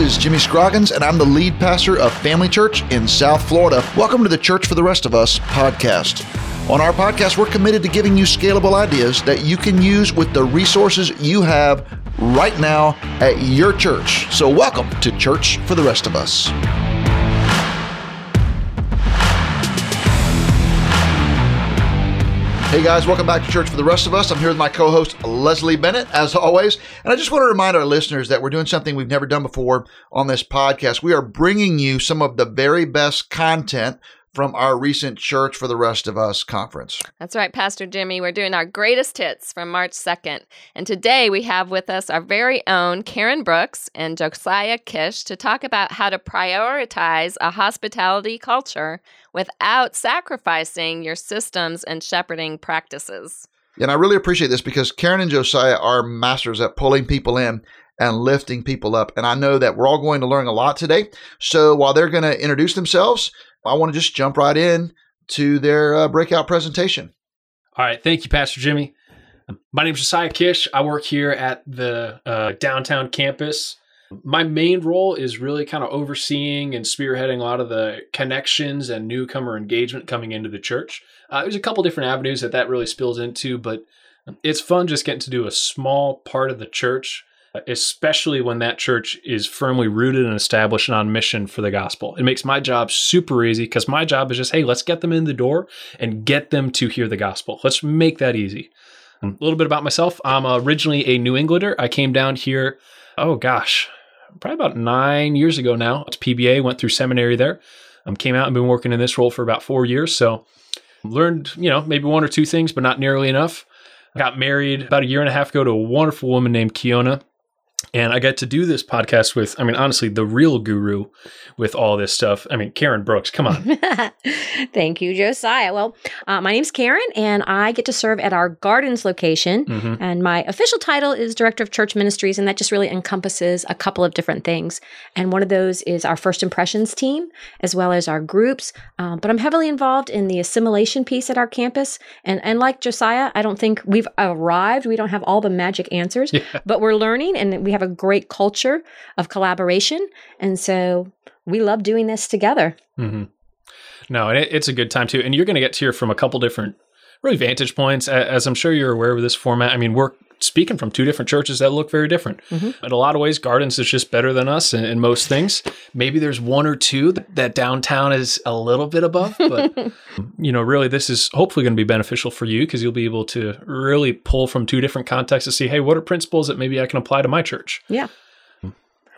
is Jimmy Scroggins, and I'm the lead pastor of Family Church in South Florida. Welcome to the Church for the Rest of Us podcast. On our podcast, we're committed to giving you scalable ideas that you can use with the resources you have right now at your church. So, welcome to Church for the Rest of Us. Hey guys, welcome back to Church for the Rest of Us. I'm here with my co host, Leslie Bennett, as always. And I just want to remind our listeners that we're doing something we've never done before on this podcast. We are bringing you some of the very best content from our recent Church for the Rest of Us conference. That's right, Pastor Jimmy. We're doing our greatest hits from March 2nd. And today we have with us our very own Karen Brooks and Josiah Kish to talk about how to prioritize a hospitality culture without sacrificing your systems and shepherding practices. And I really appreciate this because Karen and Josiah are masters at pulling people in and lifting people up. And I know that we're all going to learn a lot today. So while they're going to introduce themselves, I want to just jump right in to their uh, breakout presentation. All right. Thank you, Pastor Jimmy. My name is Josiah Kish. I work here at the uh, downtown campus. My main role is really kind of overseeing and spearheading a lot of the connections and newcomer engagement coming into the church. Uh, there's a couple different avenues that that really spills into, but it's fun just getting to do a small part of the church especially when that church is firmly rooted and established and on mission for the gospel. It makes my job super easy because my job is just, hey, let's get them in the door and get them to hear the gospel. Let's make that easy. A little bit about myself. I'm originally a New Englander. I came down here, oh gosh, probably about nine years ago now. It's PBA, went through seminary there. Um, came out and been working in this role for about four years. So learned, you know, maybe one or two things, but not nearly enough. Got married about a year and a half ago to a wonderful woman named Kiona and I got to do this podcast with, I mean, honestly, the real guru with all this stuff. I mean, Karen Brooks, come on. Thank you, Josiah. Well, uh, my name's Karen, and I get to serve at our Gardens location. Mm-hmm. And my official title is Director of Church Ministries, and that just really encompasses a couple of different things. And one of those is our First Impressions team, as well as our groups. Um, but I'm heavily involved in the assimilation piece at our campus. And, and like Josiah, I don't think we've arrived. We don't have all the magic answers, yeah. but we're learning and we have have a great culture of collaboration. And so we love doing this together. Mm-hmm. No, and it, it's a good time too. And you're going to get to hear from a couple different really vantage points. As I'm sure you're aware of this format. I mean, we're speaking from two different churches that look very different. Mm-hmm. In a lot of ways, Gardens is just better than us in, in most things. Maybe there's one or two that, that downtown is a little bit above, but you know, really, this is hopefully going to be beneficial for you because you'll be able to really pull from two different contexts to see, hey, what are principles that maybe I can apply to my church? Yeah.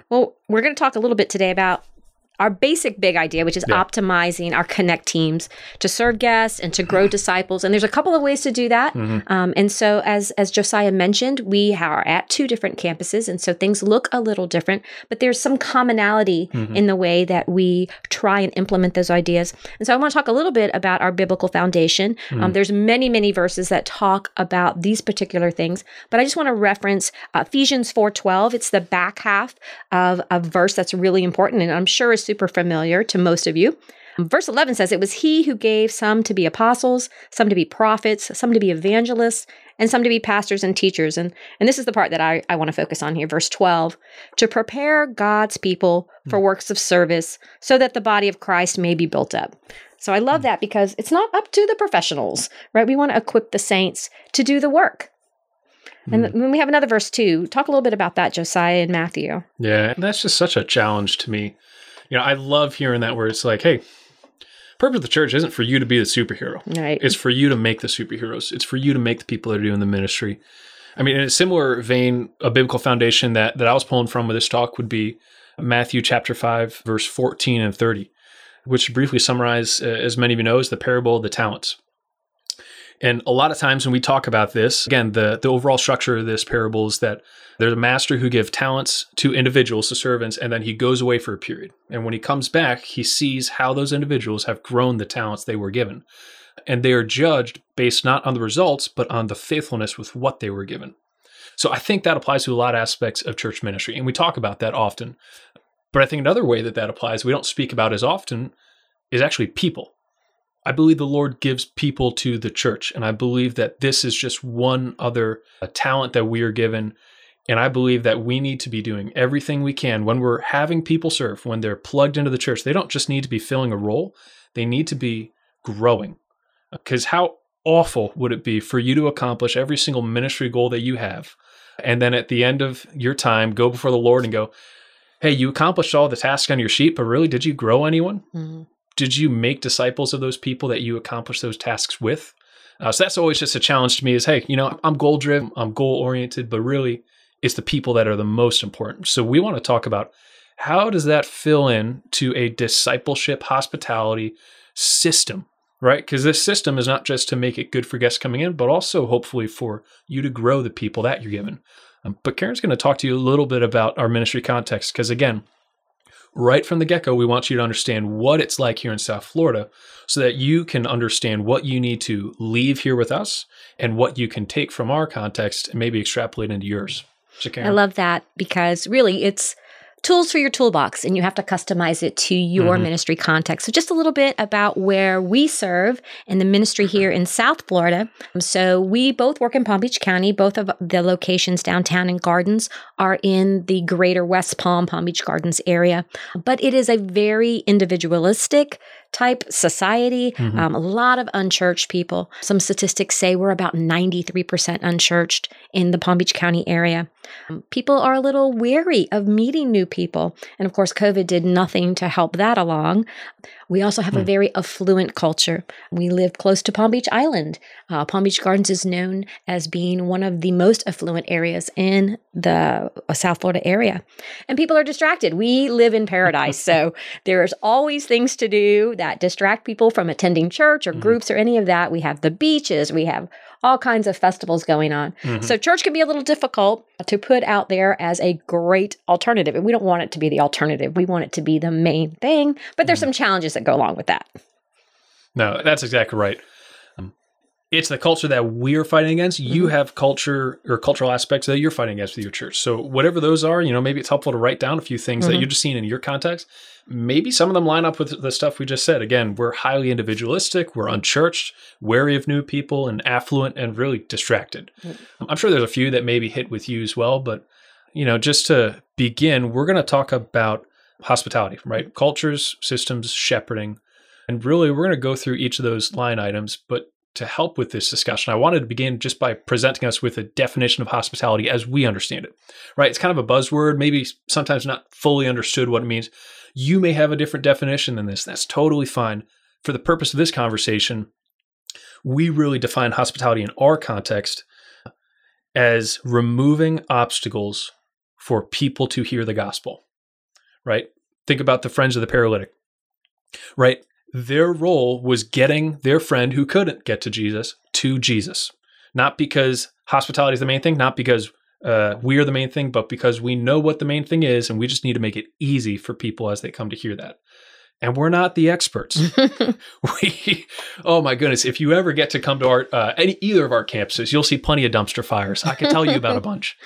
Well, we're going to talk a little bit today about our basic big idea, which is yeah. optimizing our connect teams to serve guests and to grow disciples. And there's a couple of ways to do that. Mm-hmm. Um, and so, as as Josiah mentioned, we are at two different campuses, and so things look a little different. But there's some commonality mm-hmm. in the way that we try and implement those ideas. And so, I want to talk a little bit about our biblical foundation. Mm-hmm. Um, there's many many verses that talk about these particular things, but I just want to reference uh, Ephesians 4:12. It's the back half of a verse that's really important, and I'm sure super familiar to most of you. Verse 11 says, It was he who gave some to be apostles, some to be prophets, some to be evangelists, and some to be pastors and teachers. And, and this is the part that I, I want to focus on here. Verse 12 to prepare God's people for hmm. works of service so that the body of Christ may be built up. So I love hmm. that because it's not up to the professionals, right? We want to equip the saints to do the work. And mm. then we have another verse too. Talk a little bit about that, Josiah and Matthew. Yeah, that's just such a challenge to me you know, I love hearing that where it's like, hey, purpose of the church isn't for you to be the superhero. Right. It's for you to make the superheroes. It's for you to make the people that are doing the ministry. I mean, in a similar vein, a biblical foundation that that I was pulling from with this talk would be Matthew chapter 5, verse 14 and 30, which briefly summarize, uh, as many of you know, is the parable of the talents. And a lot of times when we talk about this, again, the, the overall structure of this parable is that there's a master who gives talents to individuals, to servants, and then he goes away for a period. And when he comes back, he sees how those individuals have grown the talents they were given. And they are judged based not on the results, but on the faithfulness with what they were given. So I think that applies to a lot of aspects of church ministry. And we talk about that often. But I think another way that that applies, we don't speak about as often, is actually people. I believe the Lord gives people to the church. And I believe that this is just one other talent that we are given And I believe that we need to be doing everything we can when we're having people serve, when they're plugged into the church. They don't just need to be filling a role, they need to be growing. Because how awful would it be for you to accomplish every single ministry goal that you have? And then at the end of your time, go before the Lord and go, Hey, you accomplished all the tasks on your sheet, but really, did you grow anyone? Mm-hmm. Did you make disciples of those people that you accomplished those tasks with? Uh, so that's always just a challenge to me is, hey, you know, I'm goal driven, I'm goal oriented, but really it's the people that are the most important. So we want to talk about how does that fill in to a discipleship hospitality system, right? Because this system is not just to make it good for guests coming in, but also hopefully for you to grow the people that you're given. Um, but Karen's going to talk to you a little bit about our ministry context because again, right from the get go, we want you to understand what it's like here in South Florida so that you can understand what you need to leave here with us and what you can take from our context and maybe extrapolate into yours. I love that because really it's tools for your toolbox and you have to customize it to your mm-hmm. ministry context. So, just a little bit about where we serve in the ministry here in South Florida. So, we both work in Palm Beach County. Both of the locations, downtown and gardens, are in the greater West Palm, Palm Beach Gardens area. But it is a very individualistic, type society, mm-hmm. um, a lot of unchurched people. Some statistics say we're about 93% unchurched in the Palm Beach County area. Um, people are a little wary of meeting new people. And of course, COVID did nothing to help that along. We also have a hmm. very affluent culture. We live close to Palm Beach Island. Uh, Palm Beach Gardens is known as being one of the most affluent areas in the uh, South Florida area. And people are distracted. We live in paradise. so there's always things to do that distract people from attending church or mm-hmm. groups or any of that. We have the beaches, we have all kinds of festivals going on. Mm-hmm. So church can be a little difficult to put out there as a great alternative. And we don't want it to be the alternative. We want it to be the main thing. But there's mm-hmm. some challenges that go along with that. No, that's exactly right. Um, it's the culture that we're fighting against. Mm-hmm. You have culture or cultural aspects that you're fighting against with your church. So whatever those are, you know, maybe it's helpful to write down a few things that mm-hmm. you're just seeing in your context maybe some of them line up with the stuff we just said. Again, we're highly individualistic, we're unchurched, wary of new people, and affluent and really distracted. Mm-hmm. I'm sure there's a few that maybe hit with you as well, but you know, just to begin, we're going to talk about hospitality, right? Cultures, systems, shepherding. And really, we're going to go through each of those line items. But to help with this discussion, I wanted to begin just by presenting us with a definition of hospitality as we understand it, right? It's kind of a buzzword, maybe sometimes not fully understood what it means. You may have a different definition than this. That's totally fine. For the purpose of this conversation, we really define hospitality in our context as removing obstacles for people to hear the gospel, right? Think about the friends of the paralytic, right? Their role was getting their friend who couldn't get to Jesus to Jesus, not because hospitality is the main thing, not because uh, we are the main thing, but because we know what the main thing is, and we just need to make it easy for people as they come to hear that. And we're not the experts. we, oh my goodness! If you ever get to come to our uh, any either of our campuses, you'll see plenty of dumpster fires. I can tell you about a bunch.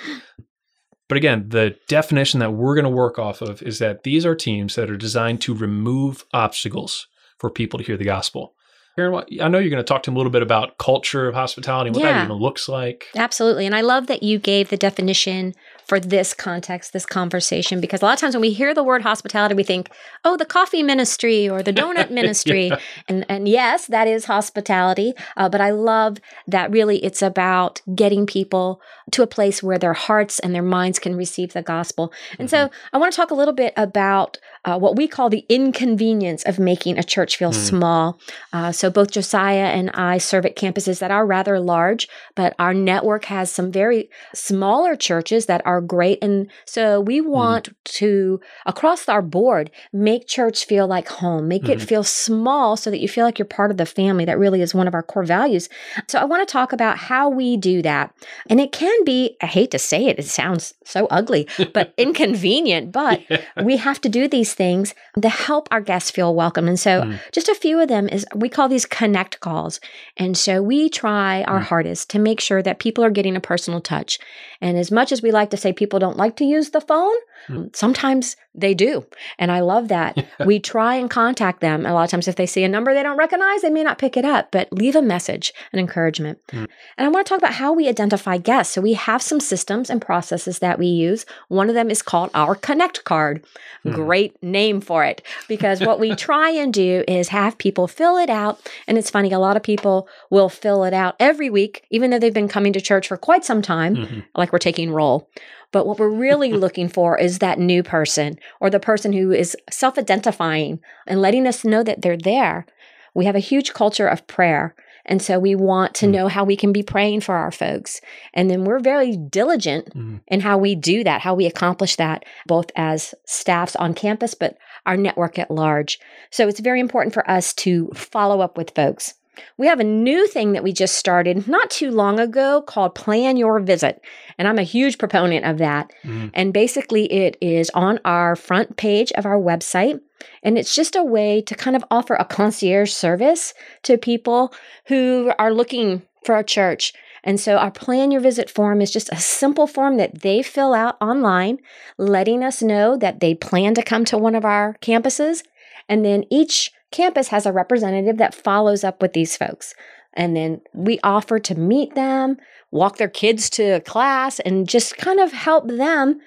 But again, the definition that we're going to work off of is that these are teams that are designed to remove obstacles for people to hear the gospel. Karen, I know you're going to talk to him a little bit about culture of hospitality and what yeah, that even looks like. Absolutely. And I love that you gave the definition for this context, this conversation, because a lot of times when we hear the word hospitality, we think, oh, the coffee ministry or the donut ministry. yeah. and, and yes, that is hospitality. Uh, but I love that really it's about getting people to a place where their hearts and their minds can receive the gospel. And mm-hmm. so I want to talk a little bit about uh, what we call the inconvenience of making a church feel mm. small. Uh, so both Josiah and I serve at campuses that are rather large, but our network has some very smaller churches that are great. And so we mm-hmm. want mm. to, across our board, make church feel like home, make mm. it mm-hmm. feel small so that you feel like you're part of the family. That really is one of our core values. So I want to talk about how we do that. And it can be, I hate to say it, it sounds so ugly, but inconvenient, but yeah. we have to do these things to help our guests feel welcome. And so, mm. just a few of them is we call these connect calls. And so, we try our mm. hardest to make sure that people are getting a personal touch. And as much as we like to say people don't like to use the phone, mm. sometimes They do. And I love that. we try and contact them. A lot of times, if they see a number they don't recognize, they may not pick it up, but leave a message, an encouragement. Mm. And I want to talk about how we identify guests. So we have some systems and processes that we use. One of them is called our Connect card. Mm. Great name for it because what we try and do is have people fill it out. And it's funny, a lot of people will fill it out every week, even though they've been coming to church for quite some time, mm-hmm. like we're taking roll. But what we're really looking for is that new person or the person who is self identifying and letting us know that they're there. We have a huge culture of prayer. And so we want to mm. know how we can be praying for our folks. And then we're very diligent mm. in how we do that, how we accomplish that, both as staffs on campus, but our network at large. So it's very important for us to follow up with folks. We have a new thing that we just started not too long ago called Plan Your Visit. And I'm a huge proponent of that. Mm. And basically, it is on our front page of our website. And it's just a way to kind of offer a concierge service to people who are looking for a church. And so, our Plan Your Visit form is just a simple form that they fill out online, letting us know that they plan to come to one of our campuses. And then each campus has a representative that follows up with these folks. And then we offer to meet them, walk their kids to class, and just kind of help them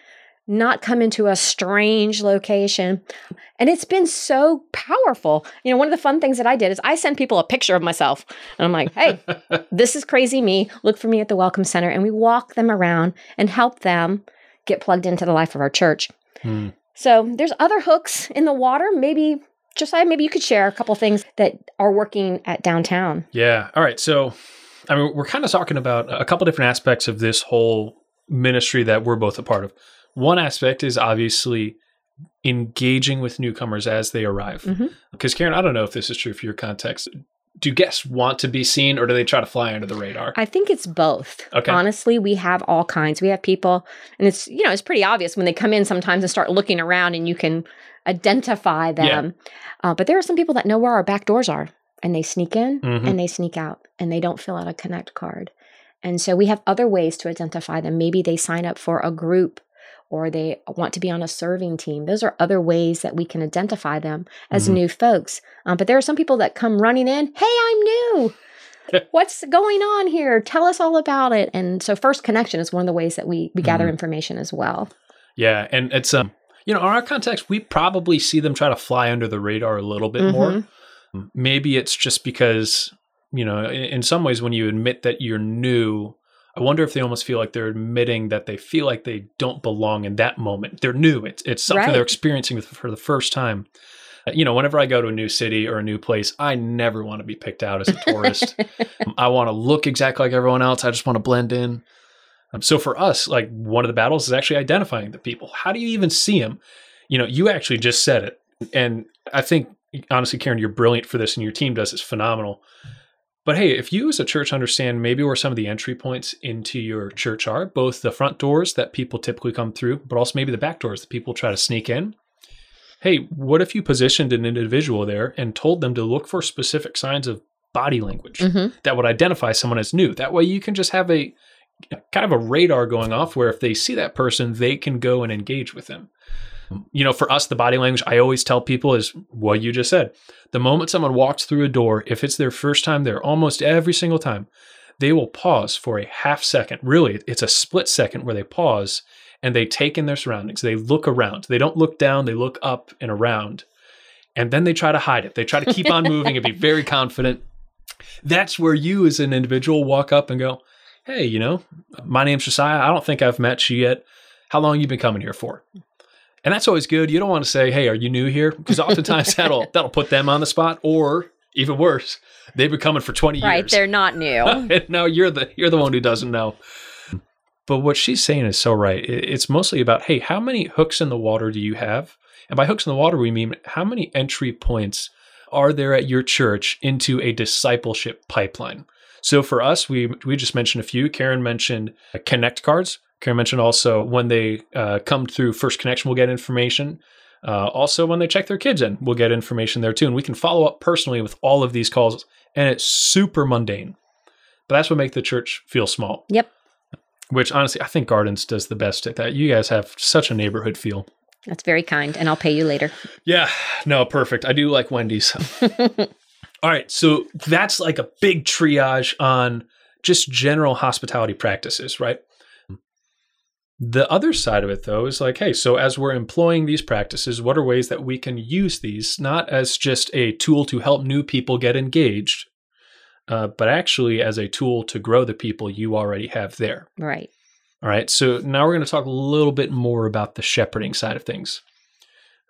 not come into a strange location. And it's been so powerful. You know, one of the fun things that I did is I send people a picture of myself. And I'm like, hey, this is crazy me. Look for me at the Welcome Center. And we walk them around and help them get plugged into the life of our church. Hmm. So there's other hooks in the water. Maybe Josiah, maybe you could share a couple things that are working at downtown. Yeah. All right. So, I mean, we're kind of talking about a couple different aspects of this whole ministry that we're both a part of. One aspect is obviously engaging with newcomers as they arrive. Mm-hmm. Because, Karen, I don't know if this is true for your context. Do guests want to be seen or do they try to fly under the radar? I think it's both. Okay. Honestly, we have all kinds. We have people, and it's, you know, it's pretty obvious when they come in sometimes and start looking around and you can identify them. Yeah. Uh, but there are some people that know where our back doors are and they sneak in mm-hmm. and they sneak out and they don't fill out a connect card. And so we have other ways to identify them. Maybe they sign up for a group or they want to be on a serving team. Those are other ways that we can identify them as mm-hmm. new folks. Um, but there are some people that come running in, hey, I'm new. What's going on here? Tell us all about it. And so first connection is one of the ways that we, we gather mm-hmm. information as well. Yeah. And it's um you know, in our context, we probably see them try to fly under the radar a little bit mm-hmm. more. Maybe it's just because, you know, in, in, some ways, when you admit that you're new, I wonder if they almost feel like they're admitting that they feel like they don't belong in that moment. They're new. It's it's something right. they're experiencing for the first time. Uh, you know, whenever I go to a new city or a new place, I never want to be picked out as a tourist. I want to look exactly like everyone else. I just want to blend in. Um, so for us, like one of the battles is actually identifying the people. How do you even see them? You know, you actually just said it, and I think honestly, Karen, you're brilliant for this, and your team does this phenomenal. But hey, if you as a church understand maybe where some of the entry points into your church are, both the front doors that people typically come through, but also maybe the back doors that people try to sneak in. Hey, what if you positioned an individual there and told them to look for specific signs of body language mm-hmm. that would identify someone as new? That way you can just have a kind of a radar going off where if they see that person, they can go and engage with them. You know, for us, the body language I always tell people is what you just said. The moment someone walks through a door, if it's their first time there, almost every single time, they will pause for a half second. Really, it's a split second where they pause and they take in their surroundings. They look around. They don't look down, they look up and around. And then they try to hide it. They try to keep on moving and be very confident. That's where you, as an individual, walk up and go, hey, you know, my name's Josiah. I don't think I've met you yet. How long you been coming here for? And that's always good. You don't want to say, "Hey, are you new here?" Because oftentimes that'll that'll put them on the spot, or even worse, they've been coming for twenty right, years. Right, they're not new. no, you're the you're the one who doesn't know. But what she's saying is so right. It's mostly about, hey, how many hooks in the water do you have? And by hooks in the water, we mean how many entry points are there at your church into a discipleship pipeline? So for us, we we just mentioned a few. Karen mentioned connect cards. Karen mentioned also when they uh, come through First Connection, we'll get information. Uh, also, when they check their kids in, we'll get information there too, and we can follow up personally with all of these calls. And it's super mundane, but that's what makes the church feel small. Yep. Which honestly, I think Gardens does the best at that. You guys have such a neighborhood feel. That's very kind, and I'll pay you later. Yeah, no, perfect. I do like Wendy's. All right, so that's like a big triage on just general hospitality practices, right? The other side of it, though, is like, hey, so as we're employing these practices, what are ways that we can use these not as just a tool to help new people get engaged, uh, but actually as a tool to grow the people you already have there? Right. All right, so now we're going to talk a little bit more about the shepherding side of things.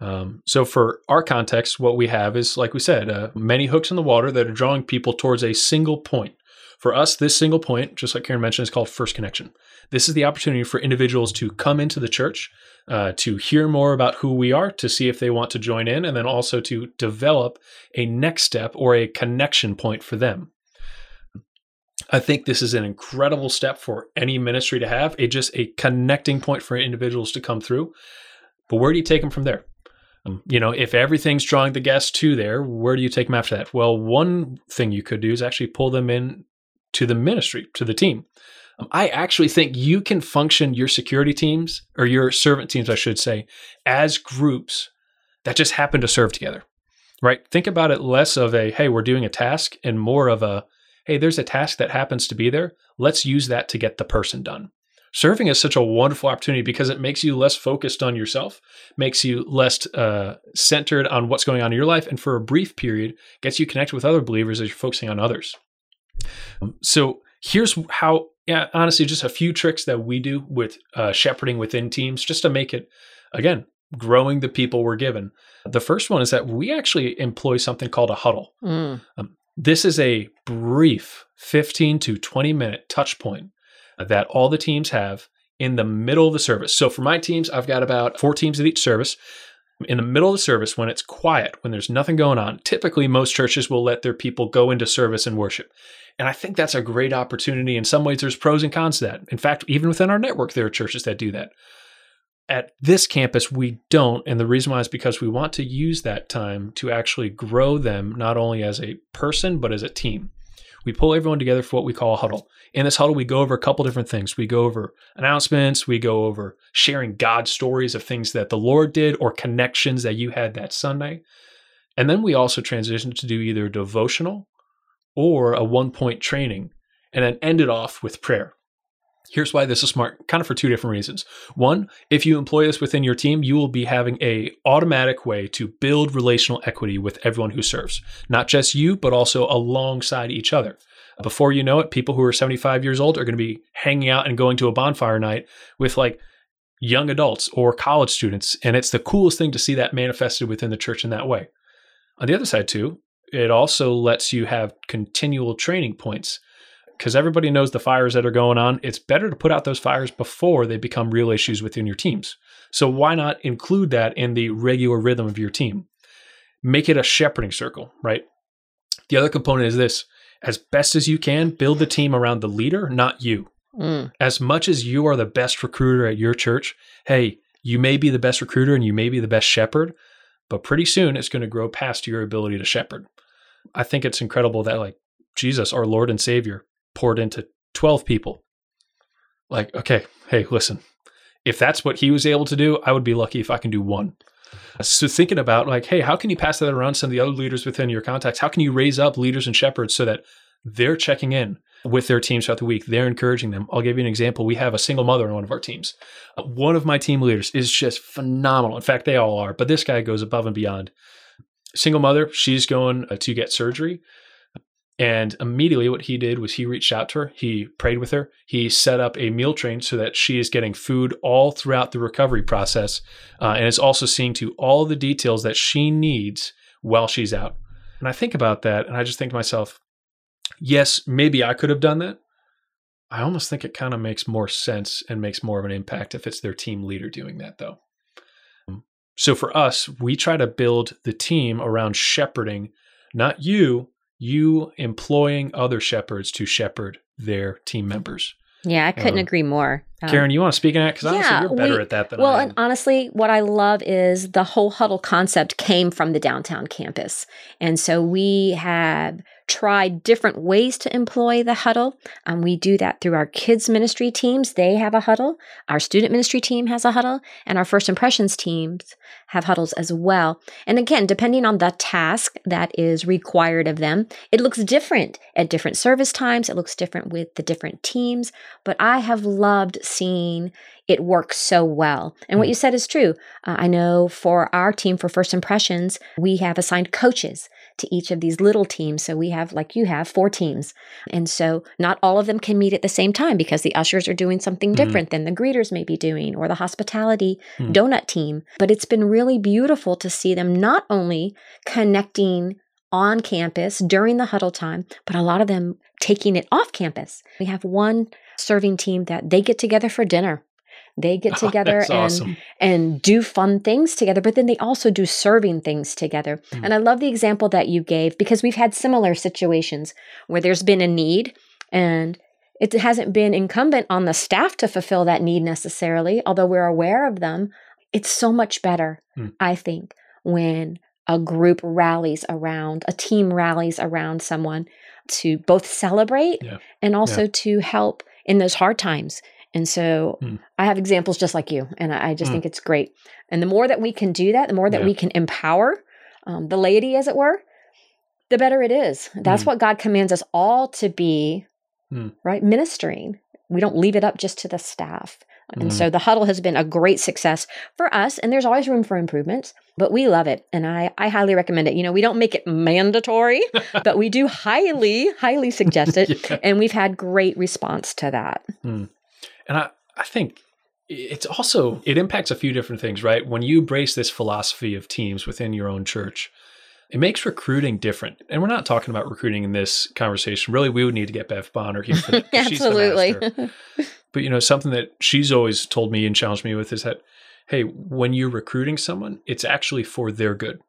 Um, so, for our context, what we have is, like we said, uh, many hooks in the water that are drawing people towards a single point. For us, this single point, just like Karen mentioned, is called First Connection. This is the opportunity for individuals to come into the church, uh, to hear more about who we are, to see if they want to join in, and then also to develop a next step or a connection point for them. I think this is an incredible step for any ministry to have, a just a connecting point for individuals to come through. But where do you take them from there? You know, if everything's drawing the guests to there, where do you take them after that? Well, one thing you could do is actually pull them in to the ministry, to the team. Um, I actually think you can function your security teams or your servant teams, I should say, as groups that just happen to serve together, right? Think about it less of a, hey, we're doing a task and more of a, hey, there's a task that happens to be there. Let's use that to get the person done. Serving is such a wonderful opportunity because it makes you less focused on yourself, makes you less uh, centered on what's going on in your life, and for a brief period, gets you connected with other believers as you're focusing on others. Um, so here's how, yeah, honestly, just a few tricks that we do with uh, shepherding within teams, just to make it, again, growing the people we're given. The first one is that we actually employ something called a huddle. Mm. Um, this is a brief 15 to 20 minute touch point that all the teams have in the middle of the service. So for my teams, I've got about four teams at each service. In the middle of the service, when it's quiet, when there's nothing going on, typically most churches will let their people go into service and worship. And I think that's a great opportunity. In some ways, there's pros and cons to that. In fact, even within our network, there are churches that do that. At this campus, we don't. And the reason why is because we want to use that time to actually grow them, not only as a person, but as a team. We pull everyone together for what we call a huddle. In this huddle, we go over a couple different things. We go over announcements, we go over sharing God stories of things that the Lord did or connections that you had that Sunday. And then we also transition to do either devotional or a one point training and then end it off with prayer. Here's why this is smart, kind of for two different reasons. One, if you employ this within your team, you will be having a automatic way to build relational equity with everyone who serves. Not just you, but also alongside each other. Before you know it, people who are 75 years old are going to be hanging out and going to a bonfire night with like young adults or college students. And it's the coolest thing to see that manifested within the church in that way. On the other side, too, it also lets you have continual training points because everybody knows the fires that are going on. It's better to put out those fires before they become real issues within your teams. So why not include that in the regular rhythm of your team? Make it a shepherding circle, right? The other component is this as best as you can, build the team around the leader, not you. Mm. As much as you are the best recruiter at your church, hey, you may be the best recruiter and you may be the best shepherd, but pretty soon it's going to grow past your ability to shepherd. I think it's incredible that, like, Jesus, our Lord and Savior, poured into 12 people. Like, okay, hey, listen, if that's what he was able to do, I would be lucky if I can do one. So thinking about like, hey, how can you pass that around some of the other leaders within your contacts? How can you raise up leaders and shepherds so that they're checking in with their teams throughout the week? They're encouraging them. I'll give you an example. We have a single mother on one of our teams. Uh, one of my team leaders is just phenomenal. In fact, they all are, but this guy goes above and beyond. Single mother, she's going uh, to get surgery. And immediately, what he did was he reached out to her, he prayed with her, he set up a meal train so that she is getting food all throughout the recovery process, uh, and is also seeing to all the details that she needs while she's out. And I think about that, and I just think to myself, yes, maybe I could have done that. I almost think it kind of makes more sense and makes more of an impact if it's their team leader doing that, though. So for us, we try to build the team around shepherding, not you, you employing other shepherds to shepherd their team members. Yeah, I couldn't um, agree more. Um, Karen, you want to speak on that? Because honestly, yeah, you're better we, at that than well, I am. and honestly, what I love is the whole huddle concept came from the downtown campus. And so we have tried different ways to employ the huddle. Um, we do that through our kids ministry teams. They have a huddle. Our student ministry team has a huddle, and our first impressions teams have huddles as well. And again, depending on the task that is required of them, it looks different at different service times. It looks different with the different teams. But I have loved seeing it work so well. And what hmm. you said is true. Uh, I know for our team for First Impressions, we have assigned coaches to each of these little teams. So we have, like you have, four teams. And so not all of them can meet at the same time because the ushers are doing something hmm. different than the greeters may be doing or the hospitality hmm. donut team. But it's been really beautiful to see them not only connecting on campus during the huddle time, but a lot of them taking it off campus. We have one serving team that they get together for dinner. They get Oh, together that's and awesome. and do fun things together, but then they also do serving things together. Mm. And I love the example that you gave because we've had similar situations where there's been a need and it hasn't been incumbent on the staff to fulfill that need necessarily, although we're aware of them. It's so much better, Mm. I think, when a group rallies around, a team rallies around someone to both celebrate Yeah. and also to help in those hard times. And so Mm. I have examples just like you, and I I just Mm. think it's great. And the more that we can do that, the more that Yeah. we can empower um, the laity, as it were, the better it is. That's Mm. what God commands us all to be, Mm. right? Ministering. We don't leave it up just to the staff. And Mm. so the huddle has been a great success for us, and there's always room for improvements, but we love it. And I, I highly recommend it. You know, we don't make it mandatory, but we do highly, highly suggest it. Yeah. And we've had great response to that. And I, I think it's also it impacts a few different things, right? When you embrace this philosophy of teams within your own church, it makes recruiting different. And we're not talking about recruiting in this conversation. Really, we would need to get Bev Bonner here for that. 'cause she's the Absolutely. But you know, something that she's always told me and challenged me with is that, hey, when you're recruiting someone, it's actually for their good.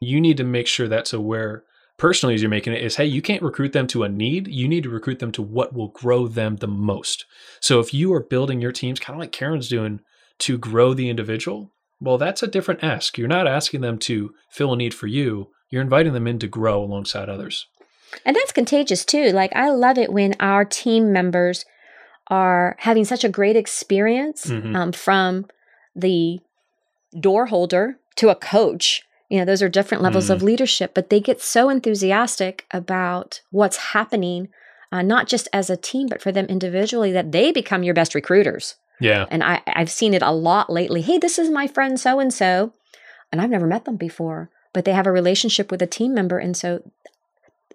You need to make sure that's aware personally as you're making it is, hey, you can't recruit them to a need. You need to recruit them to what will grow them the most. So if you are building your teams, kind of like Karen's doing, to grow the individual, well, that's a different ask. You're not asking them to fill a need for you. You're inviting them in to grow alongside others. And that's contagious too. Like, I love it when our team members are having such a great experience Mhm. um, from the door holder to a coach. You know, those are different levels of leadership, but they get so enthusiastic about what's happening, uh, not just as a team, but for them individually, that they become your best recruiters. Yeah. And I, I've seen it a lot lately. Hey, this is my friend so and so. And I've never met them before, but they have a relationship with a team member. And so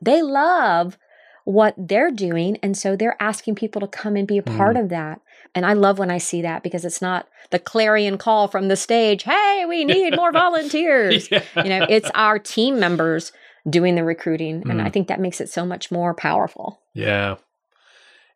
they love what they're doing. And so they're asking people to come and be a part of that. And I love when I see that because it's not the clarion call from the stage, hey, we need more volunteers. Yeah. You know, it's our team members doing the recruiting. And I Mm. think that makes it so much more powerful. Yeah.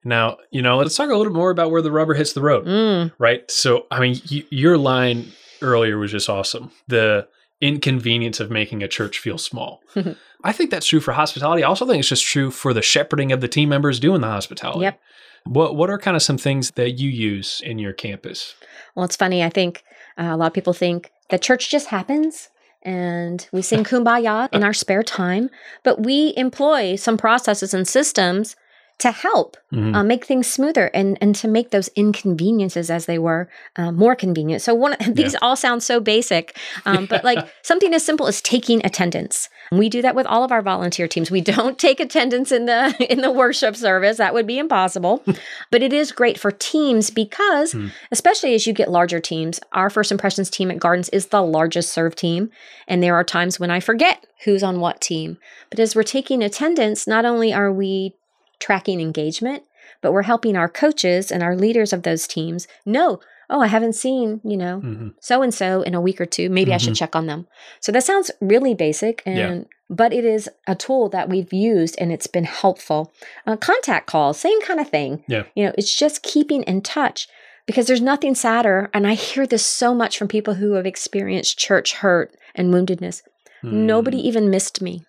Now, you know, let's talk a little more about where the rubber hits the road, Mm. right? So, I mean, y- your line earlier was just awesome. The inconvenience of making a church feel small. I think that's true for hospitality. I also think it's just true for the shepherding of the team members doing the hospitality. Yep. What What are kind of some things that you use in your campus? Well, it's funny. I think uh, a lot of people think that church just happens and we sing kumbaya in our spare time, but we employ some processes and systems to help Mhm. uh, make things smoother and, and to make those inconveniences as they were uh, more convenient. So one these all sound so basic, um, but like something as simple as taking attendance. We do that with all of our volunteer teams. We don't take attendance in the in the worship service. That would be impossible. but it is great for teams because Hmm. especially as you get larger teams, our first impressions team at Gardens is the largest serve team. And there are times when I forget who's on what team. But as we're taking attendance, not only are we tracking engagement, but we're helping our coaches and our leaders of those teams know, oh, I haven't seen, you know, so and so in a week or two. Maybe I should Mhm. check on them. So that sounds really basic and Yeah. but it is a tool that we've used and it's been helpful. Uh, contact calls, same kind of thing. Yeah. You know, it's just keeping in touch because there's nothing sadder. And I hear this so much from people who have experienced church hurt and woundedness. Nobody Mm. even missed me.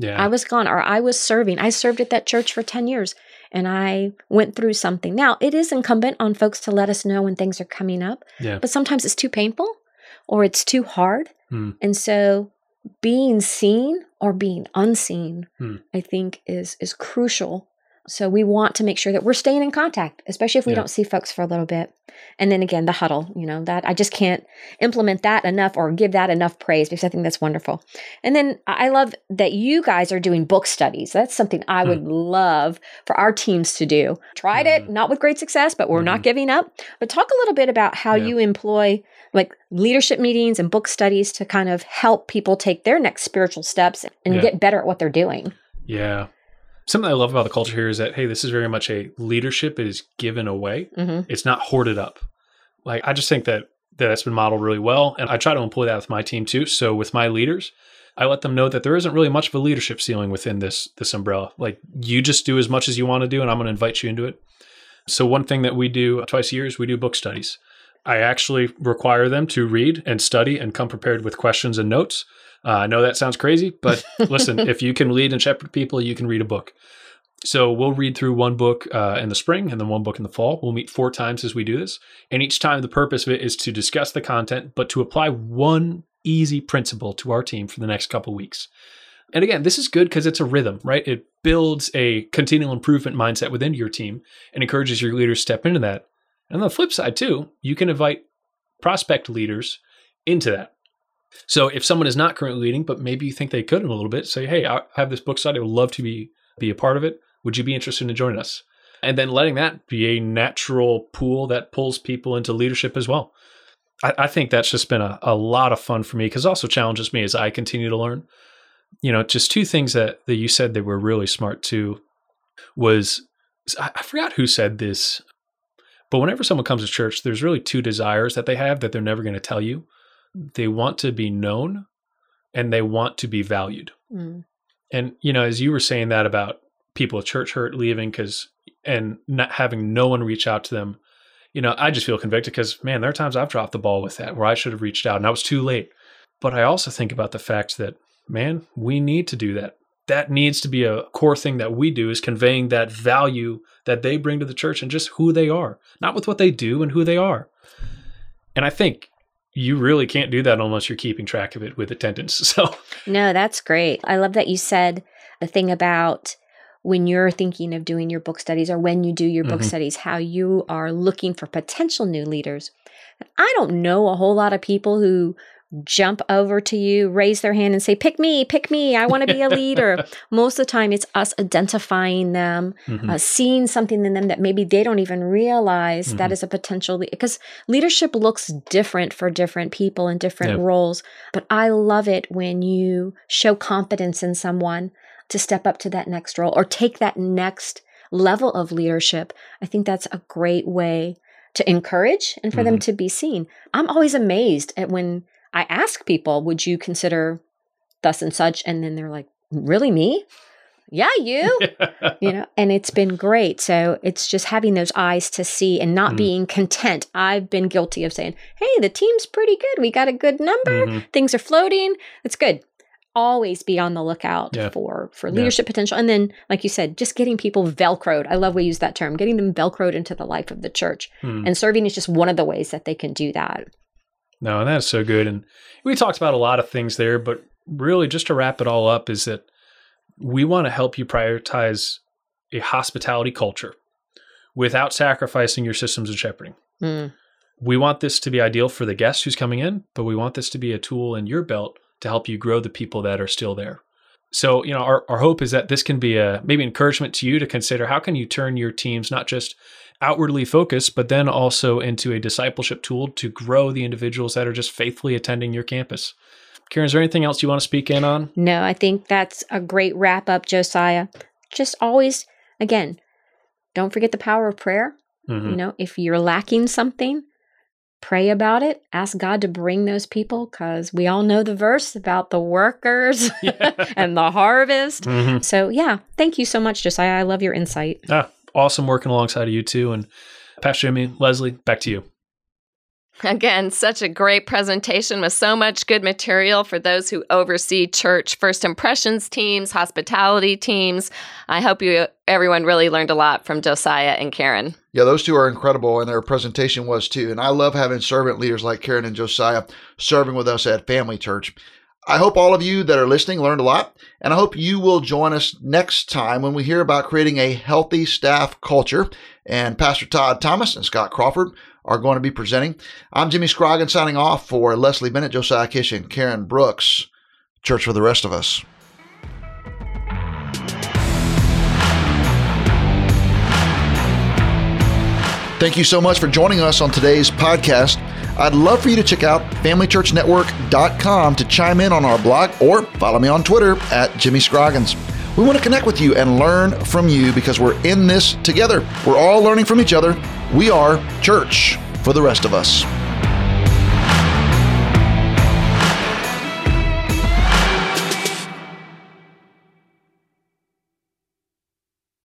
Yeah. I was gone or I was serving. I served at that church for 10 years and I went through something. Now, it is incumbent on folks to let us know when things are coming up, yeah. but sometimes it's too painful or it's too hard. Hmm. And so being seen or being unseen, Hmm. I think is is crucial. So we want to make sure that we're staying in contact, especially if we Yeah. don't see folks for a little bit. And then again, the huddle, you know, that I just can't implement that enough or give that enough praise because I think that's wonderful. And then I love that you guys are doing book studies. That's something I would love for our teams to do. Tried it, Mhm. not with great success, but we're not giving up. But talk a little bit about how Yeah. you employ like leadership meetings and book studies to kind of help people take their next spiritual steps and Yeah. get better at what they're doing. Yeah. Something I love about the culture here is that, hey, this is very much a leadership is given away. hmm It's not hoarded up. Like, I just think that that that's been modeled really well. And I try to employ that with my team too. So with my leaders, I let them know that there isn't really much of a leadership ceiling within this this umbrella. Like you just do as much as you want to do, and I'm going to invite you into it. So one thing that we do twice a year is we do book studies. I actually require them to read and study and come prepared with questions and notes. Uh, I know that sounds crazy, but listen, if you can lead and shepherd people, you can read a book. So we'll read through one book uh, in the spring and then one book in the fall. We'll meet four times as we do this. And each time, the purpose of it is to discuss the content, but to apply one easy principle to our team for the next couple weeks. And again, this is good because it's a rhythm, right? It builds a continual improvement mindset within your team and encourages your leaders to step into that. And on the flip side, too, you can invite prospect leaders into that. So if someone is not currently leading, but maybe you think they could in a little bit, say, hey, I have this book study. I would love to be, be a part of it. Would you be interested in joining us? And then letting that be a natural pool that pulls people into leadership as well. I, I think that's just been a, a lot of fun for me because also challenges me as I continue to learn. You know, just two things that, that you said that were really smart too was I, I forgot who said this, but whenever someone comes to church, there's really two desires that they have that they're never going to tell you. They want to be known and they want to be valued. Mm. And you know, as you were saying that about people at church hurt leaving because and not having no one reach out to them, you know, I just feel convicted because man, there are times I've dropped the ball with that where I should have reached out and I was too late. But I also think about the fact that man, we need to do that. That needs to be a core thing that we do is conveying that value that they bring to the church and just who they are, not with what they do and who they are. And I think you really can't do that unless you're keeping track of it with attendance. So No, that's great. I love that you said the thing about when you're thinking of doing your book studies or when you do your book Mhm. studies, how you are looking for potential new leaders. I don't know a whole lot of people who jump over to you, raise their hand, and say, Pick me, pick me, I want to be a leader. Most of the time, it's us identifying them, Mhm. uh, seeing something in them that maybe they don't even realize that Mhm. is a potential because leadership looks different for different people in different Yeah. roles but i love it when you show confidence in someone to step up to that next role or take that next level of leadership i think that's a great way to encourage and for them Mhm. to be seen i'm always amazed at when i ask people would you consider thus and such? And then they're like really me? Yeah you. You know and it's been great. So it's just having those eyes to see and not Mm. being content. I've been guilty of saying hey the team's pretty good. We got a good number. Mhm. things are floating. It's good. Always be on the lookout Yeah. for for Yeah. leadership potential. And then like you said just getting people velcroed. I love we use that term getting them velcroed into the life of the church. Hmm. and serving is just one of the ways that they can do that No, and that's so good. And we talked about a lot of things there, but really just to wrap it all up is that we want to help you prioritize a hospitality culture without sacrificing your systems and shepherding. Mm. We want this to be ideal for the guest who's coming in, but we want this to be a tool in your belt to help you grow the people that are still there. So, you know, our, our hope is that this can be a maybe encouragement to you to consider how can you turn your teams not just outwardly focused, but then also into a discipleship tool to grow the individuals that are just faithfully attending your campus. Karen, is there anything else you want to speak in on? No, I think that's a great wrap up, Josiah. Just always, again, don't forget the power of prayer. Mhm. You know, if you're lacking something, pray about it. Ask God to bring those people because we all know the verse about the workers Yeah. and the harvest. Mhm. So, yeah, thank you so much, Josiah. I love your insight. Ah, awesome working alongside of you too. And Pastor Jimmy, Leslie, back to you. Again, such a great presentation with so much good material for those who oversee church first impressions teams, hospitality teams. I hope you everyone really learned a lot from Josiah and Karen. Yeah, those two are incredible, and their presentation was too. And I love having servant leaders like Karen and Josiah serving with us at Family Church. I hope all of you that are listening learned a lot, and I hope you will join us next time when we hear about creating a healthy staff culture. And Pastor Todd Thomas and Scott Crawford are going to be presenting. I'm Jimmy Scroggin signing off for Leslie Bennett, Josiah Kish, and Karen Brooks. Church for the rest of us. Thank you so much for joining us on today's podcast. I'd love for you to check out FamilyChurchNetwork.com to chime in on our blog or follow me on Twitter at Jimmy Scroggins. We want to connect with you and learn from you because we're in this together. We're all learning from each other. We are church for the rest of us.